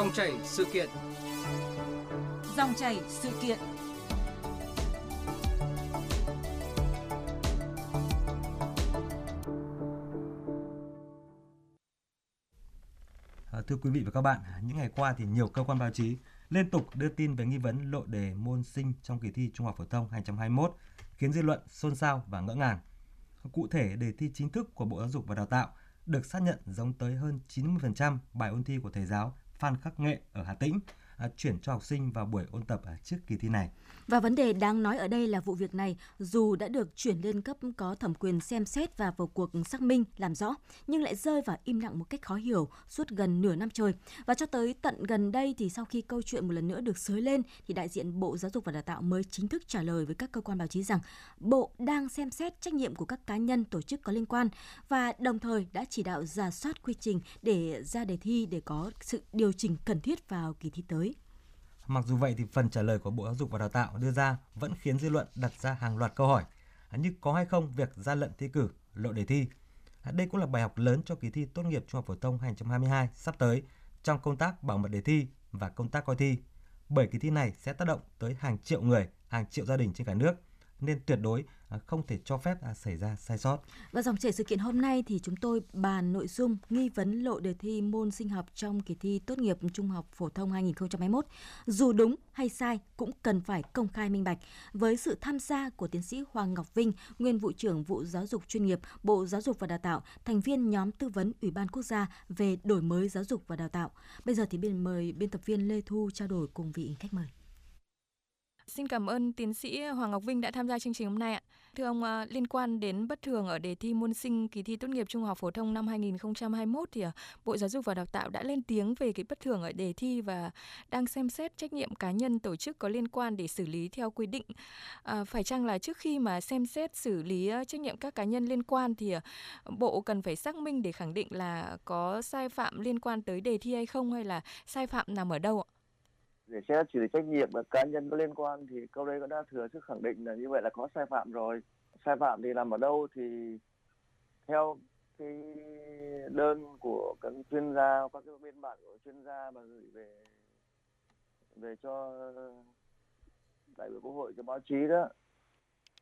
Dòng chảy sự kiện. Dòng chảy sự kiện. À, thưa quý vị và các bạn, những ngày qua thì nhiều cơ quan báo chí liên tục đưa tin về nghi vấn lộ đề môn sinh trong kỳ thi Trung học phổ thông 2021, khiến dư luận xôn xao và ngỡ ngàng. Cụ thể, đề thi chính thức của Bộ Giáo dục và Đào tạo được xác nhận giống tới hơn 90% bài ôn thi của thầy giáo Phan Khắc Nghệ ở Hà Tĩnh – À, chuyển cho học sinh vào buổi ôn tập à, trước kỳ thi này. Và vấn đề đáng nói ở đây là vụ việc này dù đã được chuyển lên cấp có thẩm quyền xem xét và vào cuộc xác minh làm rõ, nhưng lại rơi vào im lặng một cách khó hiểu suốt gần nửa năm trời. Và cho tới tận gần đây thì sau khi câu chuyện một lần nữa được sới lên thì đại diện Bộ Giáo dục và Đào tạo mới chính thức trả lời với các cơ quan báo chí rằng Bộ đang xem xét trách nhiệm của các cá nhân tổ chức có liên quan và đồng thời đã chỉ đạo giả soát quy trình để ra đề thi để có sự điều chỉnh cần thiết vào kỳ thi tới. Mặc dù vậy thì phần trả lời của Bộ Giáo dục và Đào tạo đưa ra vẫn khiến dư luận đặt ra hàng loạt câu hỏi như có hay không việc gian lận thi cử, lộ đề thi. Đây cũng là bài học lớn cho kỳ thi tốt nghiệp trung học phổ thông 2022 sắp tới trong công tác bảo mật đề thi và công tác coi thi. Bởi kỳ thi này sẽ tác động tới hàng triệu người, hàng triệu gia đình trên cả nước – nên tuyệt đối à, không thể cho phép à, xảy ra sai sót. Và dòng chảy sự kiện hôm nay thì chúng tôi bàn nội dung nghi vấn lộ đề thi môn sinh học trong kỳ thi tốt nghiệp trung học phổ thông 2021. Dù đúng hay sai cũng cần phải công khai minh bạch. Với sự tham gia của tiến sĩ Hoàng Ngọc Vinh, nguyên vụ trưởng vụ giáo dục chuyên nghiệp Bộ Giáo dục và Đào tạo, thành viên nhóm tư vấn Ủy ban quốc gia về đổi mới giáo dục và đào tạo. Bây giờ thì biên mời biên tập viên Lê Thu trao đổi cùng vị khách mời. Xin cảm ơn tiến sĩ Hoàng Ngọc Vinh đã tham gia chương trình hôm nay ạ. Thưa ông, à, liên quan đến bất thường ở đề thi môn sinh kỳ thi tốt nghiệp trung học phổ thông năm 2021 thì à, Bộ Giáo dục và Đào tạo đã lên tiếng về cái bất thường ở đề thi và đang xem xét trách nhiệm cá nhân tổ chức có liên quan để xử lý theo quy định. À, phải chăng là trước khi mà xem xét xử lý à, trách nhiệm các cá nhân liên quan thì Bộ cần phải xác minh để khẳng định là có sai phạm liên quan tới đề thi hay không hay là sai phạm nằm ở đâu ạ? Để xét xử lý trách nhiệm của cá nhân có liên quan thì câu đấy cũng đã thừa sức khẳng định là như vậy là có sai phạm rồi. Sai phạm thì nằm ở đâu thì theo cái đơn của các chuyên gia, các cái biên bản của chuyên gia mà gửi về về cho đại biểu quốc hội, cho báo chí đó,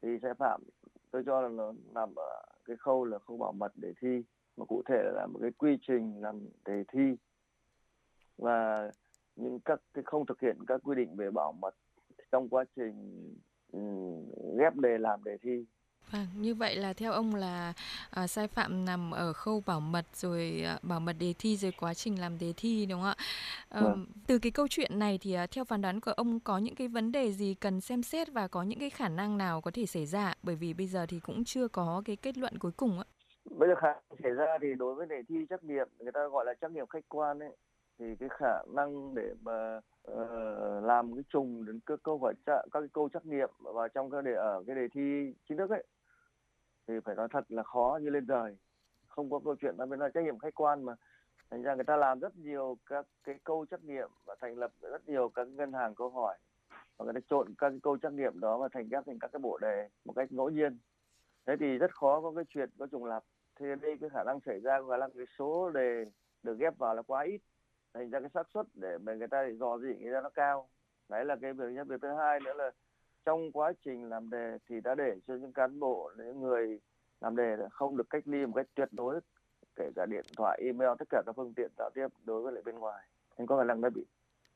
thì sai phạm tôi cho là nó nằm ở cái khâu là không bảo mật để thi, mà cụ thể là một cái quy trình làm đề thi. Và nhưng các cái không thực hiện các quy định về bảo mật trong quá trình um, ghép đề làm đề thi Vâng, như vậy là theo ông là à, sai phạm nằm ở khâu bảo mật rồi à, bảo mật đề thi rồi quá trình làm đề thi đúng không ạ? À, vâng. Từ cái câu chuyện này thì à, theo phán đoán của ông có những cái vấn đề gì cần xem xét và có những cái khả năng nào có thể xảy ra? Bởi vì bây giờ thì cũng chưa có cái kết luận cuối cùng ạ. Bây giờ khả năng xảy ra thì đối với đề thi trắc nghiệm người ta gọi là trắc nghiệm khách quan ấy thì cái khả năng để mà uh, làm cái trùng đến các câu hỏi các cái câu trắc nghiệm và trong các đề ở cái đề thi chính thức ấy thì phải nói thật là khó như lên trời. Không có câu chuyện là bên là trách nhiệm khách quan mà thành ra người ta làm rất nhiều các cái câu trắc nghiệm và thành lập rất nhiều các ngân hàng câu hỏi. Và người ta trộn các cái câu trắc nghiệm đó và thành ghép thành các cái bộ đề một cách ngẫu nhiên. Thế thì rất khó có cái chuyện có trùng lặp. Thì đây cái khả năng xảy ra gọi là cái số đề được ghép vào là quá ít thành ra cái xác suất để mà người ta dò dỉ người ta nó cao. Đấy là cái việc nhất. Việc thứ hai nữa là trong quá trình làm đề thì đã để cho những cán bộ những người làm đề không được cách ly một cách tuyệt đối kể cả điện thoại email tất cả các phương tiện giao tiếp đối với lại bên ngoài. Nên có khả năng đã bị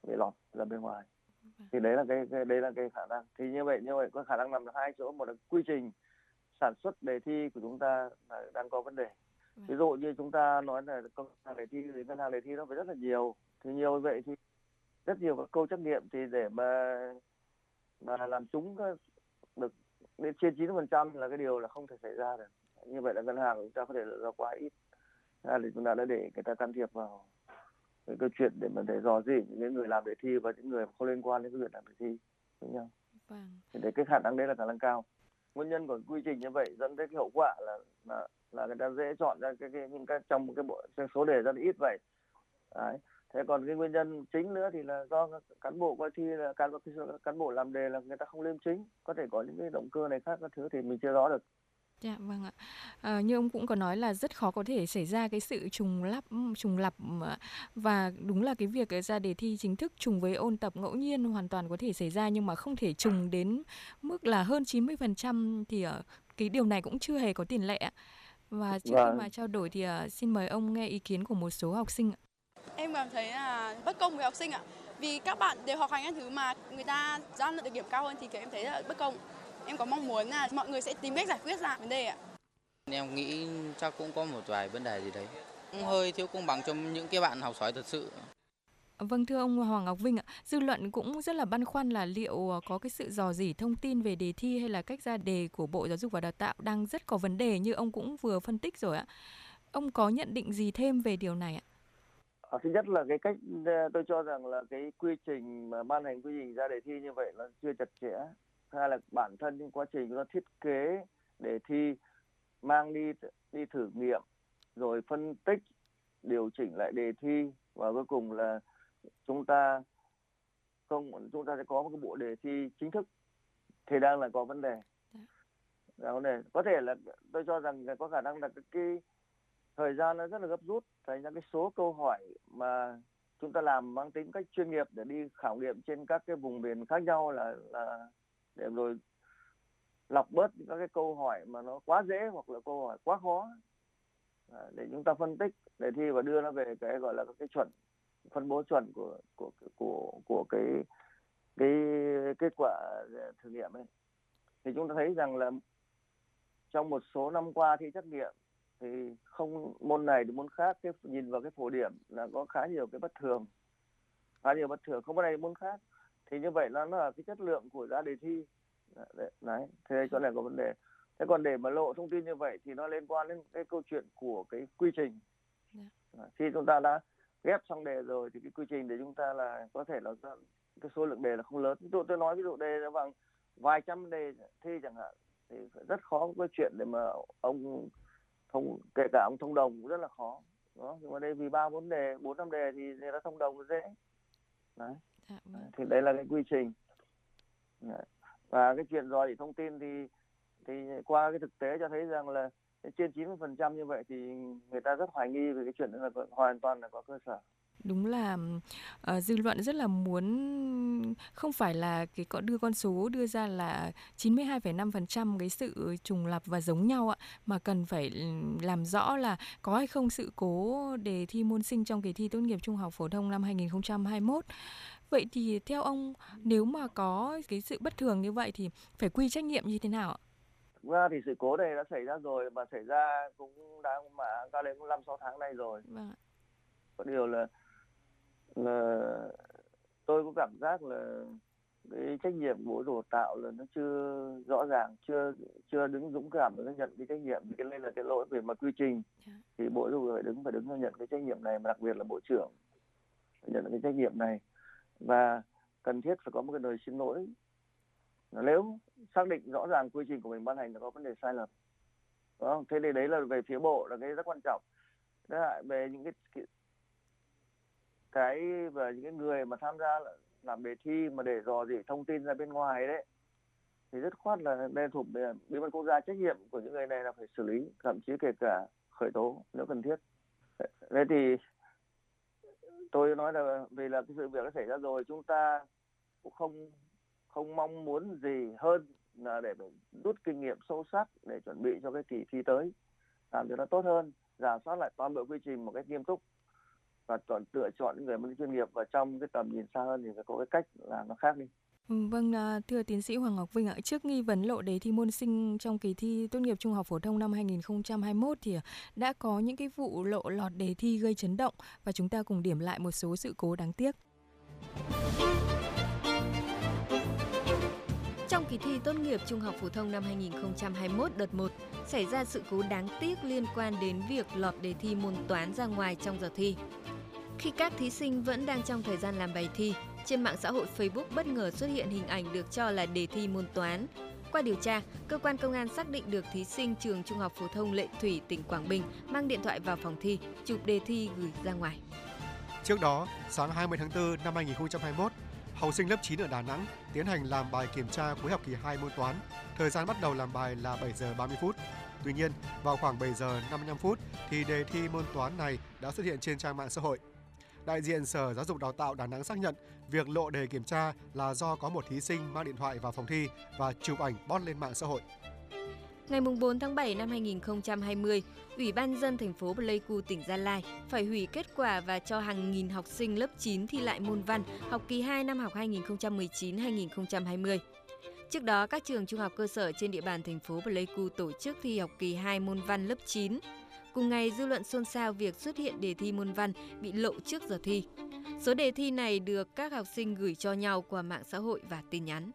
bị lọt ra bên ngoài. Thì đấy là cái, cái đấy là cái khả năng. Thì như vậy như vậy có khả năng nằm hai chỗ. Một là quy trình sản xuất đề thi của chúng ta là đang có vấn đề ví vâng. dụ như chúng ta nói là công hàng đề thi thì ngân hàng đề thi nó phải rất là nhiều. Thì nhiều vậy thì rất nhiều các câu trắc nghiệm thì để mà mà làm chúng được đến trên 90 phần trăm là cái điều là không thể xảy ra được. Như vậy là ngân hàng chúng ta có thể là quá ít. Ra thì chúng ta đã để người ta can thiệp vào cái câu chuyện để mà để dò dỉ những người làm đề thi và những người không liên quan đến cái việc làm đề thi với nhau vâng. thì để cái khả năng đấy là khả năng cao nguyên nhân của quy trình như vậy dẫn tới cái hậu quả là, là là người ta dễ chọn ra cái, cái những cái trong một cái bộ số đề rất ít vậy. Đấy. Thế còn cái nguyên nhân chính nữa thì là do cán bộ coi thi là cán bộ cán bộ làm đề là người ta không liêm chính có thể có những cái động cơ này khác các thứ thì mình chưa rõ được. Dạ vâng ạ. À, như ông cũng có nói là rất khó có thể xảy ra cái sự trùng lắp trùng lặp và đúng là cái việc ra đề thi chính thức trùng với ôn tập ngẫu nhiên hoàn toàn có thể xảy ra nhưng mà không thể trùng đến mức là hơn 90% thì ờ, cái điều này cũng chưa hề có tiền lệ ạ. Và trước khi Vâng. mà trao đổi thì ờ, xin mời ông nghe ý kiến của một số học sinh ạ. Em cảm thấy là bất công với học sinh ạ. Vì các bạn đều học hành các thứ mà người ta gian lận được điểm cao hơn thì em thấy là bất công. Em có mong muốn là mọi người sẽ tìm cách giải quyết ra vấn đề ạ. Em nghĩ chắc cũng có một vài vấn đề gì đấy. Cũng hơi thiếu công bằng cho những cái bạn học giỏi thật sự. Vâng thưa ông Hoàng Ngọc Vinh ạ, dư luận cũng rất là băn khoăn là liệu ờ, có cái sự dò dỉ thông tin về đề thi hay là cách ra đề của Bộ Giáo dục và Đào tạo đang rất có vấn đề như ông cũng vừa phân tích rồi ạ. Ông có nhận định gì thêm về điều này ạ? À, thứ nhất là cái cách ờ, tôi cho rằng là cái quy trình mà ban hành quy trình ra đề thi như vậy nó chưa chặt chẽ hay là bản thân những quá trình chúng ta thiết kế đề thi mang đi đi thử nghiệm rồi phân tích điều chỉnh lại đề thi và cuối cùng là chúng ta không chúng ta sẽ có một cái bộ đề thi chính thức. Thì đang là có vấn đề. Là vấn đề. Có thể là tôi cho rằng là có khả năng là cái, cái thời gian nó rất là gấp rút thành ra cái số câu hỏi mà chúng ta làm mang tính cách chuyên nghiệp để đi khảo nghiệm trên các cái vùng miền khác nhau là là để rồi lọc bớt những các cái câu hỏi mà nó quá dễ hoặc là câu hỏi quá khó. À, để chúng ta phân tích đề thi và đưa nó về cái gọi là cái chuẩn, phân bố chuẩn của của của của cái cái kết quả thử nghiệm ấy. Thì chúng ta thấy rằng là trong một số năm qua thi trắc nghiệm thì không, môn này thì môn khác, cái nhìn vào cái phổ điểm là có khá nhiều cái bất thường. Khá nhiều bất thường, không có này môn khác thì như vậy nó nó là cái chất lượng của ra đề thi. Đấy, thế chỗ này có vấn đề. Thế còn để mà lộ thông tin như vậy thì nó liên quan đến cái câu chuyện của cái quy trình. Dạ. À, khi chúng ta đã ghép xong đề rồi thì cái quy trình để chúng ta là có thể là cái số lượng đề là không lớn. Ví dụ tôi nói ví dụ đề là bằng vài trăm đề thi chẳng hạn thì rất khó có cái chuyện để mà ông thông kể cả ông thông đồng cũng rất là khó đó nhưng mà đây vì ba bốn đề bốn năm đề thì người ta thông đồng dễ. Đấy. Thì đấy là cái quy trình. Và cái chuyện dò dỉ thông tin thì thì qua cái thực tế cho thấy rằng là trên 90% như vậy thì người ta rất hoài nghi về cái chuyện đó là hoàn toàn là có cơ sở. Đúng là ờ, dư luận rất là muốn không phải là cái có đưa con số đưa ra là 92,5% cái sự trùng lặp và giống nhau ạ mà cần phải làm rõ là có hay không sự cố đề thi môn sinh trong kỳ thi tốt nghiệp trung học phổ thông năm 2021. Vậy thì theo ông nếu mà có cái sự bất thường như vậy thì phải quy trách nhiệm như thế nào ạ? Thực ra thì sự cố này đã xảy ra rồi mà xảy ra cũng đã mà ra đến cũng năm sáu tháng nay rồi. Vâng có điều là là tôi có cảm giác là cái trách nhiệm của bộ đào tạo là nó chưa rõ ràng chưa chưa đứng dũng cảm để nó nhận cái trách nhiệm. Cái đây là cái lỗi về mặt quy trình. Dạ. thì bộ giáo dục phải đứng phải đứng ra nhận cái trách nhiệm này mà đặc biệt là bộ trưởng phải nhận cái trách nhiệm này và cần thiết phải có một cái lời xin lỗi. Nếu xác định rõ ràng quy trình của mình ban hành là có vấn đề sai lầm đó không? thế thì đấy là về phía bộ là cái rất quan trọng. Thế lại về những cái cái- cái về những cái người mà tham gia làm đề thi mà để dò dỉ thông tin ra bên ngoài đấy, thì rất khoát là nên thuộc về bí mật quốc gia trách nhiệm của những người này là phải xử lý, thậm chí kể cả khởi tố nếu cần thiết. Thế thì tôi nói là vì là cái sự việc nó xảy ra rồi, chúng ta cũng không không mong muốn gì hơn là để rút kinh nghiệm sâu sắc để chuẩn bị cho cái kỳ thi tới, làm cho nó tốt hơn, giả soát lại toàn bộ quy trình một cách nghiêm túc và chọn, lựa chọn những người mới chuyên nghiệp và trong cái tầm nhìn xa hơn thì phải có cái cách là nó khác đi. Ừ, vâng, à, thưa tiến sĩ Hoàng Ngọc Vinh ạ, trước nghi vấn lộ đề thi môn sinh trong kỳ thi tốt nghiệp trung học phổ thông năm 2021 thì à, đã có những cái vụ lộ lọt đề thi gây chấn động và chúng ta cùng điểm lại một số sự cố đáng tiếc. Trong kỳ thi tốt nghiệp trung học phổ thông năm 2021 đợt 1, xảy ra sự cố đáng tiếc liên quan đến việc lọt đề thi môn toán ra ngoài trong giờ thi. Khi các thí sinh vẫn đang trong thời gian làm bài thi, trên mạng xã hội Facebook bất ngờ xuất hiện hình ảnh được cho là đề thi môn toán. Qua điều tra, cơ quan công an xác định được thí sinh trường Trung học phổ thông Lệ Thủy, tỉnh Quảng Bình mang điện thoại vào phòng thi, chụp đề thi gửi ra ngoài. Trước đó, sáng 20 tháng 4 năm 2021, học sinh lớp 9 ở Đà Nẵng tiến hành làm bài kiểm tra cuối học kỳ 2 môn toán. Thời gian bắt đầu làm bài là 7 giờ 30 phút. Tuy nhiên, vào khoảng 7 giờ 55 phút thì đề thi môn toán này đã xuất hiện trên trang mạng xã hội. Đại diện Sở Giáo dục Đào tạo Đà Nẵng xác nhận việc lộ đề kiểm tra là do có một thí sinh mang điện thoại vào phòng thi và chụp ảnh post lên mạng xã hội. Ngày 4 tháng 7 năm 2020, Ủy ban dân thành phố Pleiku, tỉnh Gia Lai phải hủy kết quả và cho hàng nghìn học sinh lớp 9 thi lại môn văn học kỳ 2 năm học 2019-2020. Trước đó, các trường trung học cơ sở trên địa bàn thành phố Pleiku tổ chức thi học kỳ 2 môn văn lớp 9. Cùng ngày, dư luận xôn xao việc xuất hiện đề thi môn văn bị lộ trước giờ thi. Số đề thi này được các học sinh gửi cho nhau qua mạng xã hội và tin nhắn.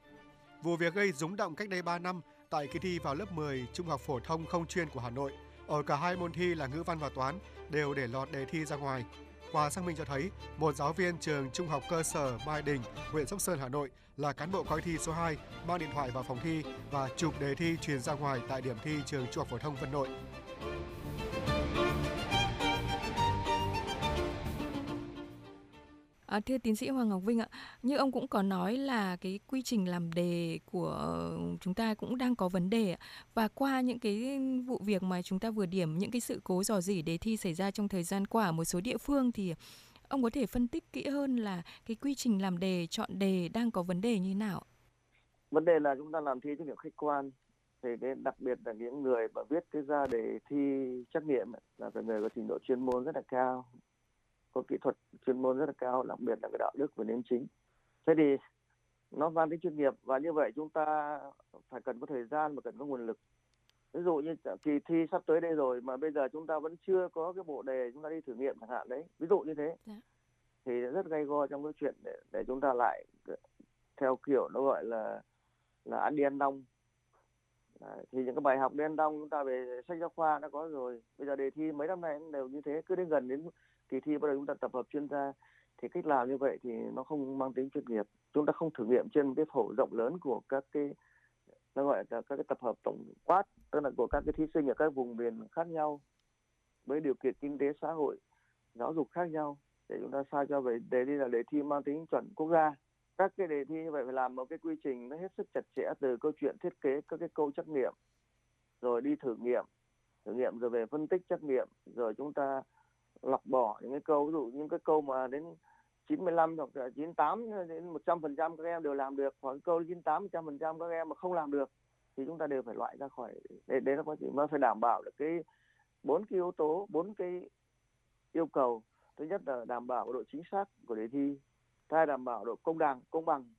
Vụ việc gây rúng động cách đây 3 năm tại kỳ thi vào lớp 10 Trung học phổ thông không chuyên của Hà Nội. Ở cả hai môn thi là ngữ văn và toán đều để lọt đề thi ra ngoài. Qua xác minh cho thấy, một giáo viên trường Trung học cơ sở Mai Đình, huyện Sóc Sơn, Hà Nội là cán bộ coi thi số 2 mang điện thoại vào phòng thi và chụp đề thi truyền ra ngoài tại điểm thi trường Trung học phổ thông Vân Nội. À, thưa tiến sĩ Hoàng Ngọc Vinh ạ, như ông cũng có nói là cái quy trình làm đề của chúng ta cũng đang có vấn đề ạ. Và qua những cái vụ việc mà chúng ta vừa điểm những cái sự cố dò dỉ đề thi xảy ra trong thời gian qua ở một số địa phương thì ông có thể phân tích kỹ hơn là cái quy trình làm đề, chọn đề đang có vấn đề như thế nào? Vấn đề là chúng ta làm thi trắc nghiệm khách quan thì cái đặc biệt là những người mà viết cái ra đề thi trắc nghiệm là phải người có trình độ chuyên môn rất là cao có kỹ thuật chuyên môn rất là cao đặc biệt là cái đạo đức và nền chính. Thế thì nó mang tính chuyên nghiệp và như vậy chúng ta phải cần có thời gian và cần có nguồn lực. Ví dụ như kỳ thi sắp tới đây rồi mà bây giờ chúng ta vẫn chưa có cái bộ đề chúng ta đi thử nghiệm chẳng hạn đấy. Ví dụ như thế. Dạ. thì rất gay go trong cái chuyện để để chúng ta lại theo kiểu nó gọi là là ăn đi ăn nong Đấy, thì những cái bài học đen đông chúng ta về sách giáo khoa đã có rồi. Bây giờ đề thi mấy năm nay cũng đều như thế cứ đến gần đến kỳ thi bắt đầu chúng ta tập hợp chuyên gia thì cách làm như vậy thì nó không mang tính chuyên nghiệp. Chúng ta không thử nghiệm trên cái phổ rộng lớn của các cái nó gọi là các cái tập hợp tổng quát tức là của các cái thí sinh ở các vùng miền khác nhau với điều kiện kinh tế xã hội giáo dục khác nhau để chúng ta sao cho về đề thi là đề thi mang tính chuẩn quốc gia các cái đề thi như vậy phải làm một cái quy trình nó hết sức chặt chẽ từ câu chuyện thiết kế các cái câu trắc nghiệm rồi đi thử nghiệm thử nghiệm rồi về phân tích trắc nghiệm rồi chúng ta lọc bỏ những cái câu ví dụ những cái câu mà đến 95 hoặc là 98 đến 100 phần trăm các em đều làm được hoặc câu 98 100 phần trăm các em mà không làm được thì chúng ta đều phải loại ra khỏi đấy, đấy là quá trình mà phải đảm bảo được cái bốn cái yếu tố bốn cái yêu cầu. Thứ nhất là đảm bảo độ chính xác của đề thi thứ hai đảm bảo độ công bằng công bằng.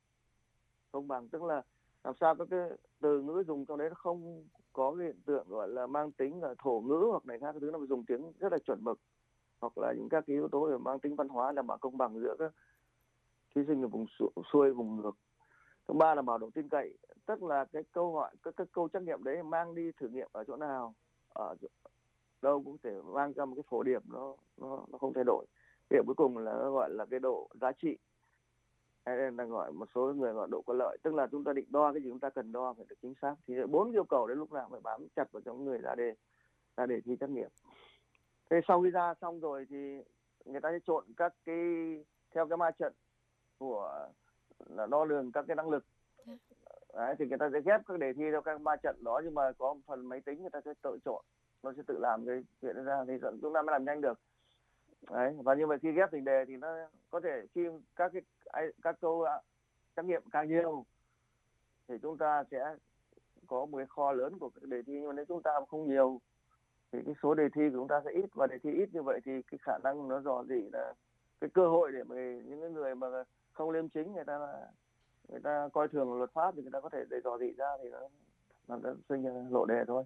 Công bằng tức là làm sao các cái từ ngữ dùng trong đấy nó không có cái hiện tượng gọi là mang tính là thổ ngữ hoặc này khác, cái thứ nó phải dùng tiếng rất là chuẩn mực. Hoặc là những các cái yếu tố để mang tính văn hóa, đảm bảo công bằng giữa các thí sinh ở vùng xuôi, vùng ngược. Thứ ba là bảo độ tin cậy, tức là cái câu hỏi, các các câu trắc nghiệm đấy mang đi thử nghiệm ở chỗ nào, ở chỗ- đâu cũng thể mang ra một cái phổ điểm nó nó nó không thay đổi. Điểm cuối cùng là gọi là cái độ giá trị hay là gọi một số người gọi độ có lợi. Tức là chúng ta định đo cái gì chúng ta cần đo phải được chính xác. Thì bốn yêu cầu đến lúc nào phải bám chặt vào trong người ra đề ra đề thi trắc nghiệm. Thế sau khi ra xong rồi thì người ta sẽ trộn các cái theo cái ma trận của là đo lường các cái năng lực. Đấy, thì người ta sẽ ghép các đề thi theo các ma trận đó nhưng mà có một phần máy tính người ta sẽ tự trộn. Nó sẽ tự làm cái chuyện đó ra thì chúng ta mới làm nhanh được. Đấy, và như vậy khi ghép tình đề thì nó có thể khi các cái các câu à, trắc nghiệm càng nhiều thì chúng ta sẽ có một cái kho lớn của đề thi. Nhưng mà nếu chúng ta không nhiều thì cái số đề thi của chúng ta sẽ ít. Và đề thi ít như vậy thì cái khả năng nó dò dỉ là cái cơ hội để mà những cái người mà không liêm chính người ta người ta coi thường luật pháp thì người ta có thể để dò dỉ ra thì nó nó sẽ sinh lộ đề thôi.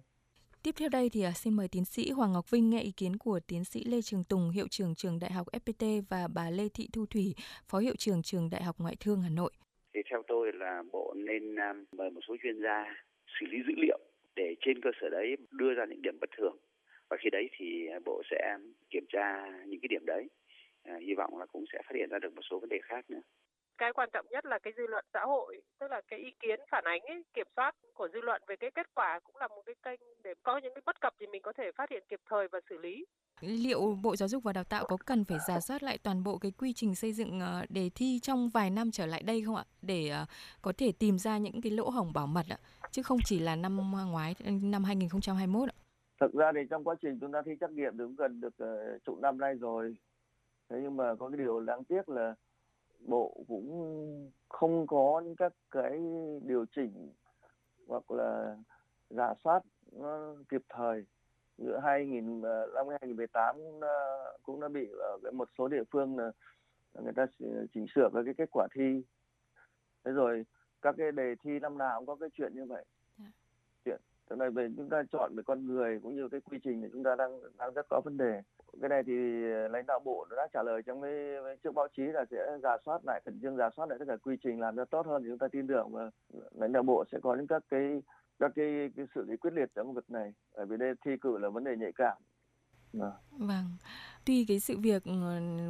Tiếp theo đây thì à, xin mời tiến sĩ Hoàng Ngọc Vinh nghe ý kiến của tiến sĩ Lê Trường Tùng, hiệu trưởng trường Đại học FPT và bà Lê Thị Thu Thủy, phó hiệu trưởng trường Đại học Ngoại thương Hà Nội. thì theo tôi là bộ nên à, mời một số chuyên gia xử lý dữ liệu để trên cơ sở đấy đưa ra những điểm bất thường. Và khi đấy thì bộ sẽ kiểm tra những cái điểm đấy. À, hy vọng là cũng sẽ phát hiện ra được một số vấn đề khác nữa cái quan trọng nhất là cái dư luận xã hội tức là cái ý kiến phản ánh ấy, kiểm soát của dư luận về cái kết quả cũng là một cái kênh để có những cái bất cập thì mình có thể phát hiện kịp thời và xử lý Liệu Bộ Giáo dục và Đào tạo có cần phải giả soát lại toàn bộ cái quy trình xây dựng ờ, đề thi trong vài năm trở lại đây không ạ? Để ờ, có thể tìm ra những cái lỗ hổng bảo mật ạ, chứ không chỉ là năm ngoái năm 2021 ạ. thực ra thì trong quá trình chúng ta thi trắc nghiệm cũng gần được uh, chục năm nay rồi thế nhưng mà có cái điều đáng tiếc là bộ cũng không có những các cái điều chỉnh hoặc là giả soát nó kịp thời giữa 2005 2018 cũng đã, cũng đã bị ở một số địa phương là người ta chỉnh sửa các cái kết quả thi thế rồi các cái đề thi năm nào cũng có cái chuyện như vậy. Dạ. chuyện tức là về chúng ta chọn về con người cũng như cái quy trình thì chúng ta đang đang rất có vấn đề cái này thì lãnh đạo bộ đã trả lời trong cái trước báo chí là sẽ giả soát lại khẩn trương giả soát lại tất cả quy trình làm cho tốt hơn thì chúng ta tin tưởng và lãnh đạo bộ sẽ có những các cái các cái, cái sự lý quyết liệt trong việc này bởi vì đây thi cử là vấn đề nhạy cảm Vâng. vâng. Tuy cái sự việc ừ,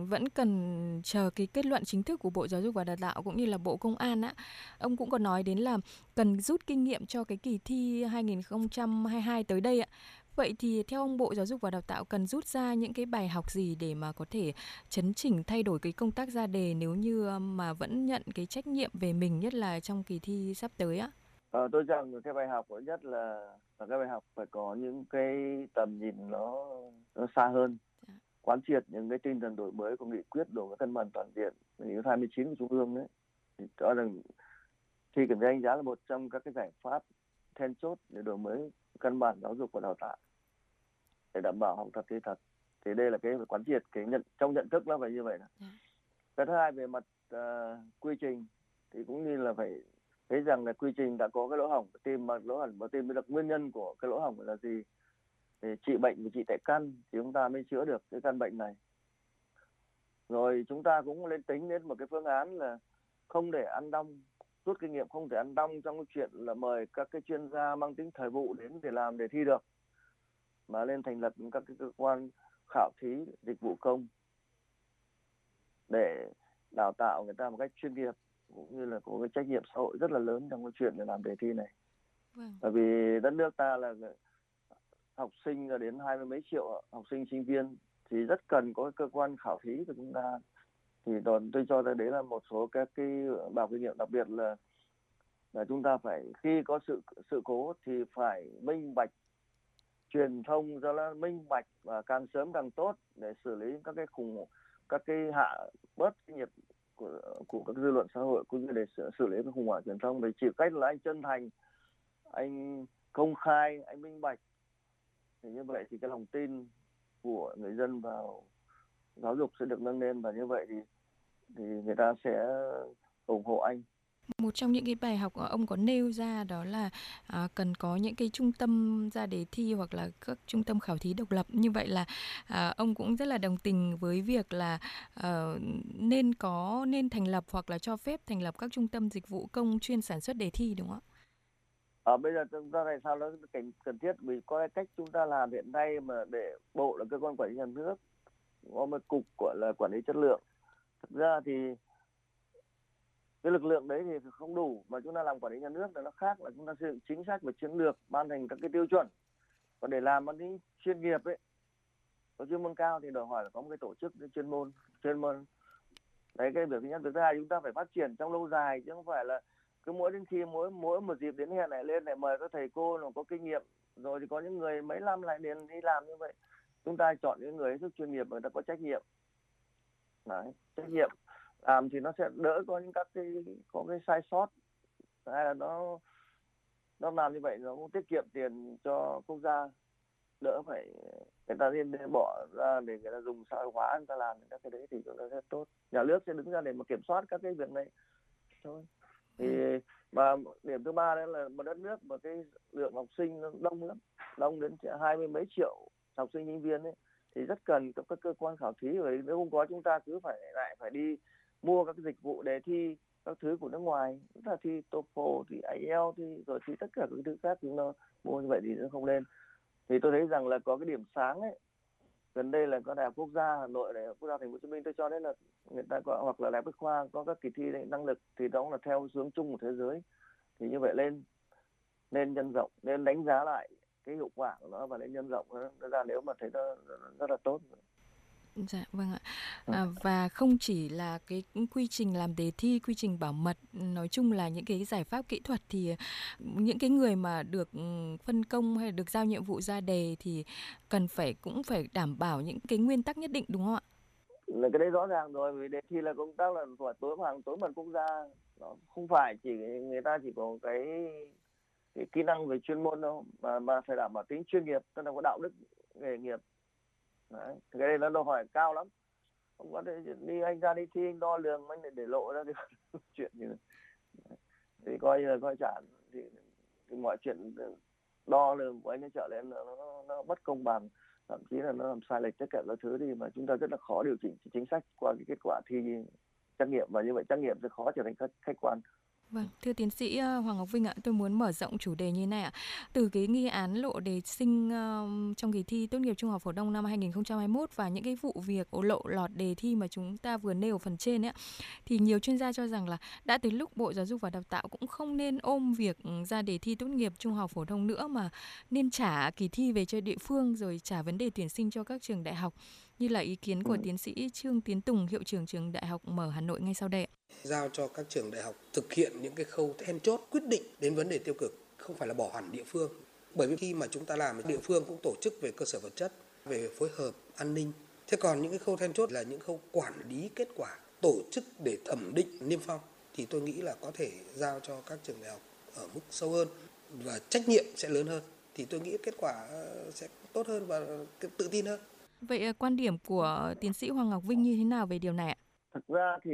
vẫn cần chờ cái kết luận chính thức của Bộ Giáo dục và Đào tạo cũng như là Bộ Công an á, ông cũng có nói đến là cần rút kinh nghiệm cho cái kỳ thi 2022 tới đây ạ. Vậy thì theo ông Bộ Giáo dục và Đào tạo cần rút ra những cái bài học gì để mà có thể chấn chỉnh thay đổi cái công tác ra đề nếu như mà vẫn nhận cái trách nhiệm về mình nhất là trong kỳ thi sắp tới á? Ờ, tôi rằng cái bài học nhất là là cái bài học phải có những cái tầm nhìn nó nó xa hơn dạ. quán triệt những cái tinh thần đổi mới của nghị quyết đổi mới cân bằng toàn diện nghị quyết 29 của trung ương đấy thì cho rằng thi kiểm tra đánh giá là một trong các cái giải pháp then chốt để đổi mới căn bản giáo dục và đào tạo để đảm bảo học thật thi thật thì đây là cái quán triệt cái nhận trong nhận thức nó phải như vậy. Dạ. cái thứ hai về mặt uh, quy trình thì cũng như là phải thấy rằng là quy trình đã có cái lỗ hổng tìm mà lỗ hổng và tìm được nguyên nhân của cái lỗ hổng là gì để trị bệnh và trị tại căn thì chúng ta mới chữa được cái căn bệnh này rồi chúng ta cũng lên tính đến một cái phương án là không để ăn đông rút kinh nghiệm không thể ăn đông trong cái chuyện là mời các cái chuyên gia mang tính thời vụ đến để làm để thi được mà lên thành lập các cái cơ quan khảo thí dịch vụ công để đào tạo người ta một cách chuyên nghiệp cũng như là có cái trách nhiệm xã hội rất là lớn trong cái chuyện để làm đề thi này vâng. bởi vì đất nước ta là học sinh là đến hai mươi mấy triệu học sinh sinh viên thì rất cần có cơ quan khảo thí của chúng ta thì còn tôi cho rằng đấy là một số các cái bài kinh nghiệm đặc biệt là là chúng ta phải khi có sự sự cố thì phải minh bạch truyền thông cho nó minh bạch và càng sớm càng tốt để xử lý các cái khủng các cái hạ bớt cái nhiệt của của các dư luận xã hội cũng như để xử, xử lý cái khủng hoảng truyền thông. Thì chỉ cách là anh chân thành anh công khai anh minh bạch thì như vậy thì cái lòng tin của người dân vào giáo dục sẽ được nâng lên và như vậy thì thì người ta sẽ ủng hộ anh một trong những cái bài học ờ, ông có nêu ra đó là à, cần có những cái trung tâm ra đề thi hoặc là các trung tâm khảo thí độc lập. Như vậy là à, ông cũng rất là đồng tình với việc là à, nên có nên thành lập hoặc là cho phép thành lập các trung tâm dịch vụ công chuyên sản xuất đề thi đúng không ạ? À, bây giờ chúng ta tại sao nó cần cần thiết? Vì có cái cách chúng ta làm hiện nay mà để bộ là cơ quan quản lý nhà nước có một cục gọi là quản lý chất lượng. Thực ra thì cái lực lượng đấy thì không đủ mà chúng ta làm quản lý nhà nước là nó khác là chúng ta xây dựng chính sách và chiến lược, ban hành các cái tiêu chuẩn. Và để làm cái chuyên nghiệp ấy, có chuyên môn cao thì đòi hỏi là có một cái tổ chức chuyên môn chuyên môn. Đấy, cái việc thứ nhất. Việc thứ hai, chúng ta phải phát triển trong lâu dài chứ không phải là cứ mỗi đến khi mỗi mỗi một dịp đến hẹn lại lên lại mời các thầy cô là có kinh nghiệm. Rồi thì có những người mấy năm lại đến đi làm như vậy. Chúng ta chọn những người rất chuyên nghiệp, người ta có trách nhiệm. Đấy, trách nhiệm làm thì nó sẽ đỡ có những các cái có cái sai sót. Hay là nó nó làm như vậy nó cũng tiết kiệm tiền cho quốc gia. Đỡ phải người ta nên bỏ ra để người ta dùng xã hội hóa người ta làm các cái đấy thì chúng ta rất tốt. Nhà nước sẽ đứng ra để mà kiểm soát các cái việc này. Thôi. Thì và điểm thứ ba đó là một đất nước mà cái lượng học sinh nó đông lắm đông đến hai mươi mấy triệu học sinh sinh viên ấy thì rất cần các cơ quan khảo thí. Rồi nếu không có chúng ta cứ phải lại phải đi mua các dịch vụ đề thi, các thứ của nước ngoài, tức là thi TOEFL thì IELTS thì rồi thi tất cả các thứ khác chúng nó mua như vậy thì nó không lên thì tôi thấy rằng là có cái điểm sáng ấy, gần đây là có đại học quốc gia hà nội, đại học quốc gia thành phố hồ chí minh, tôi cho đấy là người ta có hoặc là đại học bách khoa có các kỳ thi năng lực thì đó là theo hướng chung của thế giới, thì như vậy lên nên nhân rộng nên đánh giá lại cái hiệu quả của nó và nên nhân rộng nó ra nếu mà thấy nó rất là tốt Dạ vâng ạ. À, và không chỉ là cái quy trình làm đề thi, quy trình bảo mật, nói chung là những cái giải pháp kỹ thuật thì những cái người mà được phân công hay được giao nhiệm vụ ra đề thì cần phải cũng phải đảm bảo những cái nguyên tắc nhất định đúng không ạ? Là cái đấy rõ ràng rồi vì đề thi là công tác là phải tối hoàng tối mật quốc gia nó không phải chỉ người ta chỉ có cái cái kỹ năng về chuyên môn đâu mà mà phải đảm bảo tính chuyên nghiệp tức là có đạo đức nghề nghiệp Đấy. cái này nó đòi hỏi cao lắm không có thể đi anh ra đi thi anh đo lường anh để, để lộ ra cái chuyện như thì coi như là coi chản thì, thì mọi chuyện đo lường của anh ấy trở lên nó, nó, nó bất công bằng. Thậm chí là nó làm sai lệch tất cả các thứ thì mà chúng ta rất là khó điều chỉnh chính sách qua cái kết quả thi trắc nghiệm. Và như vậy trắc nghiệm sẽ khó trở thành khách, khách quan. Vâng, thưa tiến sĩ ờ, Hoàng Ngọc Vinh ạ, tôi muốn mở rộng chủ đề như này ạ. Từ cái nghi án lộ đề sinh uh, trong kỳ thi tốt nghiệp trung học phổ thông năm 2021 và những cái vụ việc lộ lọt đề thi mà chúng ta vừa nêu phần trên ấy thì nhiều chuyên gia cho rằng là đã tới lúc Bộ Giáo dục và Đào tạo cũng không nên ôm việc ừ, ra đề thi tốt nghiệp trung học phổ thông nữa mà nên trả kỳ thi về cho địa phương rồi trả vấn đề tuyển sinh cho các trường đại học như là ý kiến của ừ. tiến sĩ Trương Tiến Tùng, hiệu trưởng trường Đại học Mở Hà Nội ngay sau đây. Giao cho các trường đại học thực hiện những cái khâu then chốt quyết định đến vấn đề tiêu cực, không phải là bỏ hẳn địa phương. Bởi vì khi mà chúng ta làm, địa phương cũng tổ chức về cơ sở vật chất, về phối hợp, an ninh. Thế còn những cái khâu then chốt là những khâu quản lý kết quả, tổ chức để thẩm định niêm phong thì tôi nghĩ là có thể giao cho các trường đại học ở mức sâu hơn và trách nhiệm sẽ lớn hơn thì tôi nghĩ kết quả ờ, sẽ tốt hơn và tự tin hơn. Vậy ờ, quan điểm của tiến sĩ Hoàng Ngọc Vinh như thế nào về điều này ạ? Thực ra thì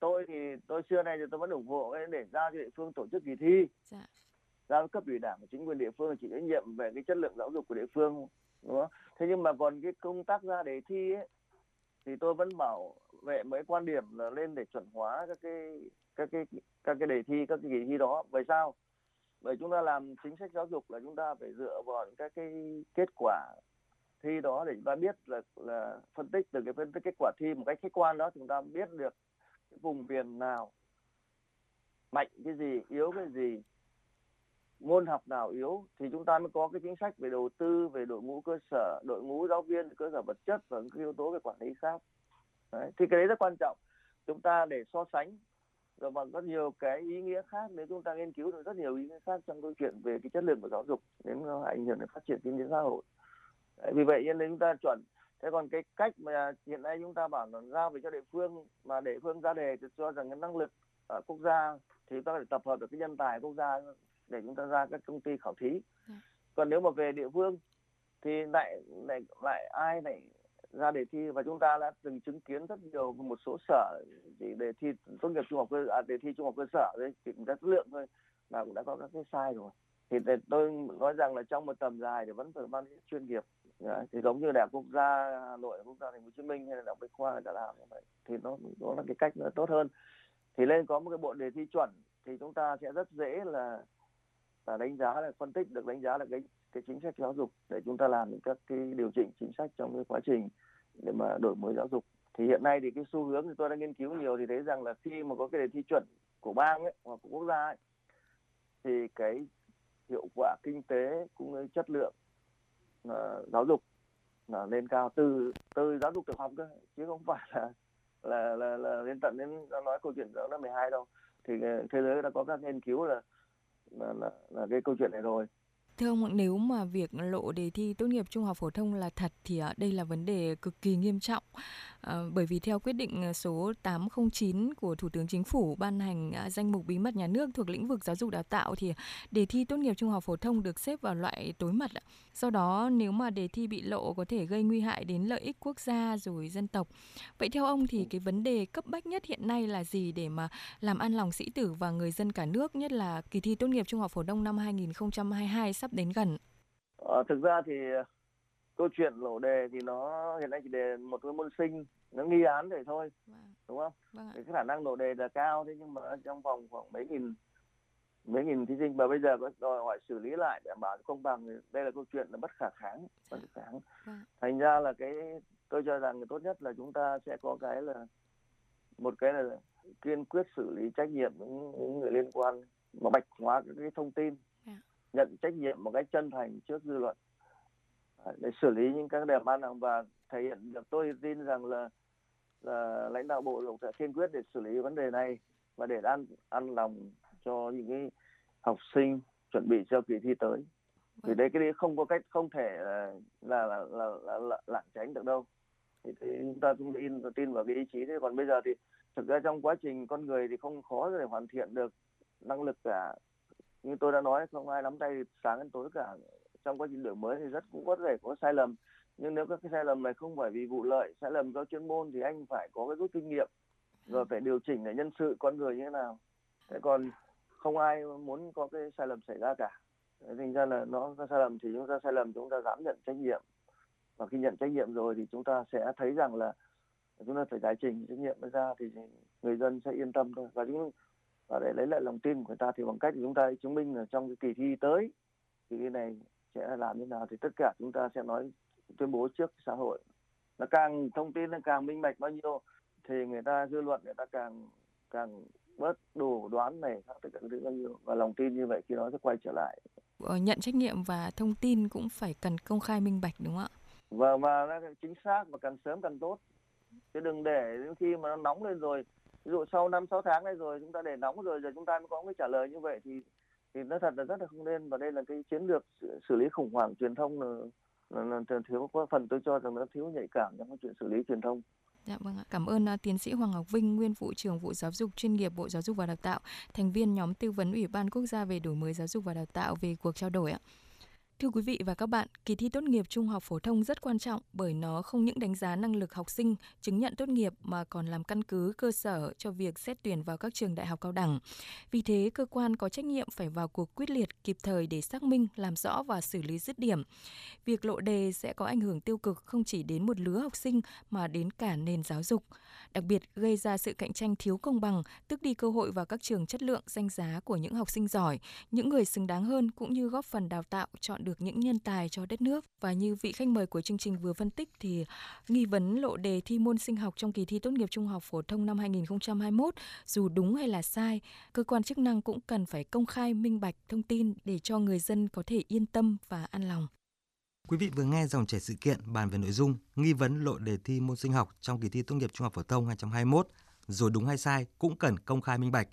tôi thì tôi xưa nay thì tôi vẫn ủng hộ để giao cho địa phương tổ chức kỳ thi. Dạ. Giao cấp ủy đảng và chính quyền địa phương chịu trách nhiệm về cái chất lượng giáo dục của địa phương đúng không? Thế nhưng mà còn cái công tác ra đề thi ấy, thì tôi vẫn bảo vệ mấy quan điểm là lên để chuẩn hóa các cái các cái các cái đề thi các cái kỳ thi đó. Bởi sao? Bởi chúng ta làm chính sách giáo dục là chúng ta phải dựa vào các cái kết quả thi đó để chúng ta biết là là phân tích từ cái phân tích kết quả thi một cách khách quan đó chúng ta biết được cái vùng miền nào mạnh cái gì, yếu cái gì, môn học nào yếu thì chúng ta mới có cái chính sách về đầu tư, về đội ngũ cơ sở, đội ngũ giáo viên, cơ sở vật chất và những yếu tố về quản lý khác đấy. thì cái đấy rất quan trọng chúng ta để so sánh, rồi bằng rất nhiều cái ý nghĩa khác nếu chúng ta nghiên cứu được rất nhiều ý nghĩa khác trong câu chuyện về cái chất lượng của giáo dục, đến ảnh hưởng đến phát triển kinh tế xã hội Đấy, vì vậy nên chúng ta chuẩn. Thế còn cái cách mà hiện nay chúng ta bảo là giao về cho địa phương mà địa phương ra đề thì cho rằng cái năng lực ở quốc gia thì ta phải tập hợp được cái nhân tài quốc gia để chúng ta ra các công ty khảo thí. Ừ. còn nếu mà về địa phương thì lại lại lại ai lại ra đề thi? Và chúng ta đã từng chứng kiến rất nhiều một số sở chỉ đề thi tốt nghiệp trung học cơ à, đề thi trung học cơ sở đấy chỉ rất lượng thôi là cũng đã có các cái sai rồi. Thì tôi nói rằng là trong một tầm dài thì vẫn phải mang chuyên nghiệp Đấy, thì giống như đại học quốc gia hà nội quốc gia thành phố hồ chí minh hay là đại học bách khoa đã làm như vậy thì nó đó là cái cách nó tốt hơn. Thì lên có một cái bộ đề thi chuẩn thì chúng ta sẽ rất dễ là là đánh giá là phân tích được đánh giá là cái cái chính sách giáo dục để chúng ta làm những các cái điều chỉnh chính sách trong cái quá trình để mà đổi mới giáo dục. Thì hiện nay thì cái xu hướng thì tôi đã nghiên cứu nhiều thì thấy rằng là khi mà có cái đề thi chuẩn của bang ấy hoặc của quốc gia ấy, thì cái hiệu quả kinh tế cũng như chất lượng uh, giáo dục là lên cao từ từ giáo dục tiểu học cơ chứ không phải là là là, là lên tận đến nói câu chuyện lớp 12 đâu thì ờ, thế giới đã có các nghiên cứu là là, là, là cái câu chuyện này rồi Thưa ông, nếu mà việc lộ đề thi tốt nghiệp trung học phổ thông là thật thì ờ, đây là vấn đề cực kỳ nghiêm trọng. À, bởi vì theo quyết định ờ, số 809 của Thủ tướng Chính phủ ban hành à, danh mục bí mật nhà nước thuộc lĩnh vực giáo dục đào tạo thì đề thi tốt nghiệp trung học phổ thông được xếp vào loại tối mật. Do đó nếu mà đề thi bị lộ có thể gây nguy hại đến lợi ích quốc gia rồi dân tộc. Vậy theo ông thì cái vấn đề cấp bách nhất hiện nay là gì để mà làm an lòng sĩ tử và người dân cả nước nhất là kỳ thi tốt nghiệp trung học phổ thông năm 2022 sắp đến gần? À, thực ra thì câu chuyện lộ đề thì nó hiện nay chỉ đề một cái môn sinh nó nghi án vậy thôi vâng. đúng không vâng cái khả năng lộ đề là cao thế nhưng mà trong vòng khoảng mấy nghìn mấy nghìn thí sinh mà bây giờ có đòi hỏi xử lý lại để bảo công bằng thì đây là câu chuyện là bất khả kháng bất khả kháng vâng. thành ra là cái tôi cho rằng tốt nhất là chúng ta sẽ có cái là một cái là kiên quyết xử lý trách nhiệm những, những người liên quan mà bạch hóa các cái thông tin yeah. nhận trách nhiệm một cách chân thành trước dư luận để xử lý những các điểm an và thể hiện được tôi tin rằng là là lãnh đạo bộ cũng sẽ kiên quyết để xử lý vấn đề này và để ăn ăn lòng cho những cái học sinh chuẩn bị cho kỳ thi tới. Thì đấy cái đấy không có cách không thể là là là là, là, là lảng tránh được đâu. Thì, thì chúng ta cũng tin tin vào cái ý chí thế còn bây giờ thì thực ra trong quá trình con người thì không khó để hoàn thiện được năng lực cả. Như tôi đã nói không ai nắm tay sáng đến tối cả trong quá trình đổi mới thì rất cũng có thể có sai lầm. Nhưng nếu các cái sai lầm này không phải vì vụ lợi, sai lầm do chuyên môn thì anh phải có cái rút kinh nghiệm rồi phải điều chỉnh để nhân sự con người như thế nào. Thế còn không ai muốn có cái sai lầm xảy ra cả. Thành ra là nó có sai lầm thì chúng ta sai lầm chúng ta dám nhận trách nhiệm. Và khi nhận trách nhiệm rồi thì chúng ta sẽ thấy rằng là chúng ta phải giải trình trách nhiệm ra thì người dân sẽ yên tâm thôi. Và chúng và để lấy lại lòng tin của người ta thì bằng cách chúng ta chứng minh là trong cái kỳ thi tới, kỳ thi này sẽ làm như nào thì tất cả chúng ta sẽ nói tuyên bố trước xã hội. Nó càng thông tin nó càng minh bạch bao nhiêu thì người ta dư luận người ta càng càng bớt đồ đoán này tất cả thứ bao nhiêu. Và lòng tin như vậy khi nó sẽ quay trở lại. Ờ, nhận trách nhiệm và thông tin cũng phải cần công khai minh bạch đúng không ạ? Và và nó chính xác và càng sớm càng tốt. Chứ đừng để đến khi mà nó nóng lên rồi ví dụ sau năm sáu tháng này rồi chúng ta để nóng rồi rồi chúng ta mới có cái trả lời như vậy thì thì nó thật là rất là không nên và đây là cái chiến lược xử lý khủng hoảng truyền thông là, là, là thiếu có phần tôi cho rằng nó thiếu nhạy cảm trong cái chuyện xử lý truyền thông Dạ vâng ạ. Cảm ơn uh, tiến sĩ Hoàng Ngọc Vinh, nguyên vụ trưởng vụ giáo dục chuyên nghiệp Bộ Giáo dục và Đào tạo, thành viên nhóm tư vấn Ủy ban quốc gia về đổi mới giáo dục và đào tạo về cuộc trao đổi ạ. Thưa quý vị và các bạn, kỳ thi tốt nghiệp trung học phổ thông rất quan trọng bởi nó không những đánh giá năng lực học sinh, chứng nhận tốt nghiệp mà còn làm căn cứ cơ sở cho việc xét tuyển vào các trường đại học cao đẳng. Vì thế, cơ quan có trách nhiệm phải vào cuộc quyết liệt kịp thời để xác minh, làm rõ và xử lý dứt điểm. Việc lộ đề sẽ có ảnh hưởng tiêu cực không chỉ đến một lứa học sinh mà đến cả nền giáo dục đặc biệt gây ra sự cạnh tranh thiếu công bằng, tước đi cơ hội vào các trường chất lượng danh giá của những học sinh giỏi, những người xứng đáng hơn cũng như góp phần đào tạo chọn được những nhân tài cho đất nước. Và như vị khách mời của chương trình vừa phân tích thì nghi vấn lộ đề thi môn sinh học trong kỳ thi tốt nghiệp trung học phổ thông năm 2021 dù đúng hay là sai, cơ quan chức năng cũng cần phải công khai minh bạch thông tin để cho người dân có thể yên tâm và an lòng. Quý vị vừa nghe dòng chảy sự kiện bàn về nội dung nghi vấn lộ đề thi môn sinh học trong kỳ thi tốt nghiệp trung học phổ thông 2021, rồi đúng hay sai cũng cần công khai minh bạch.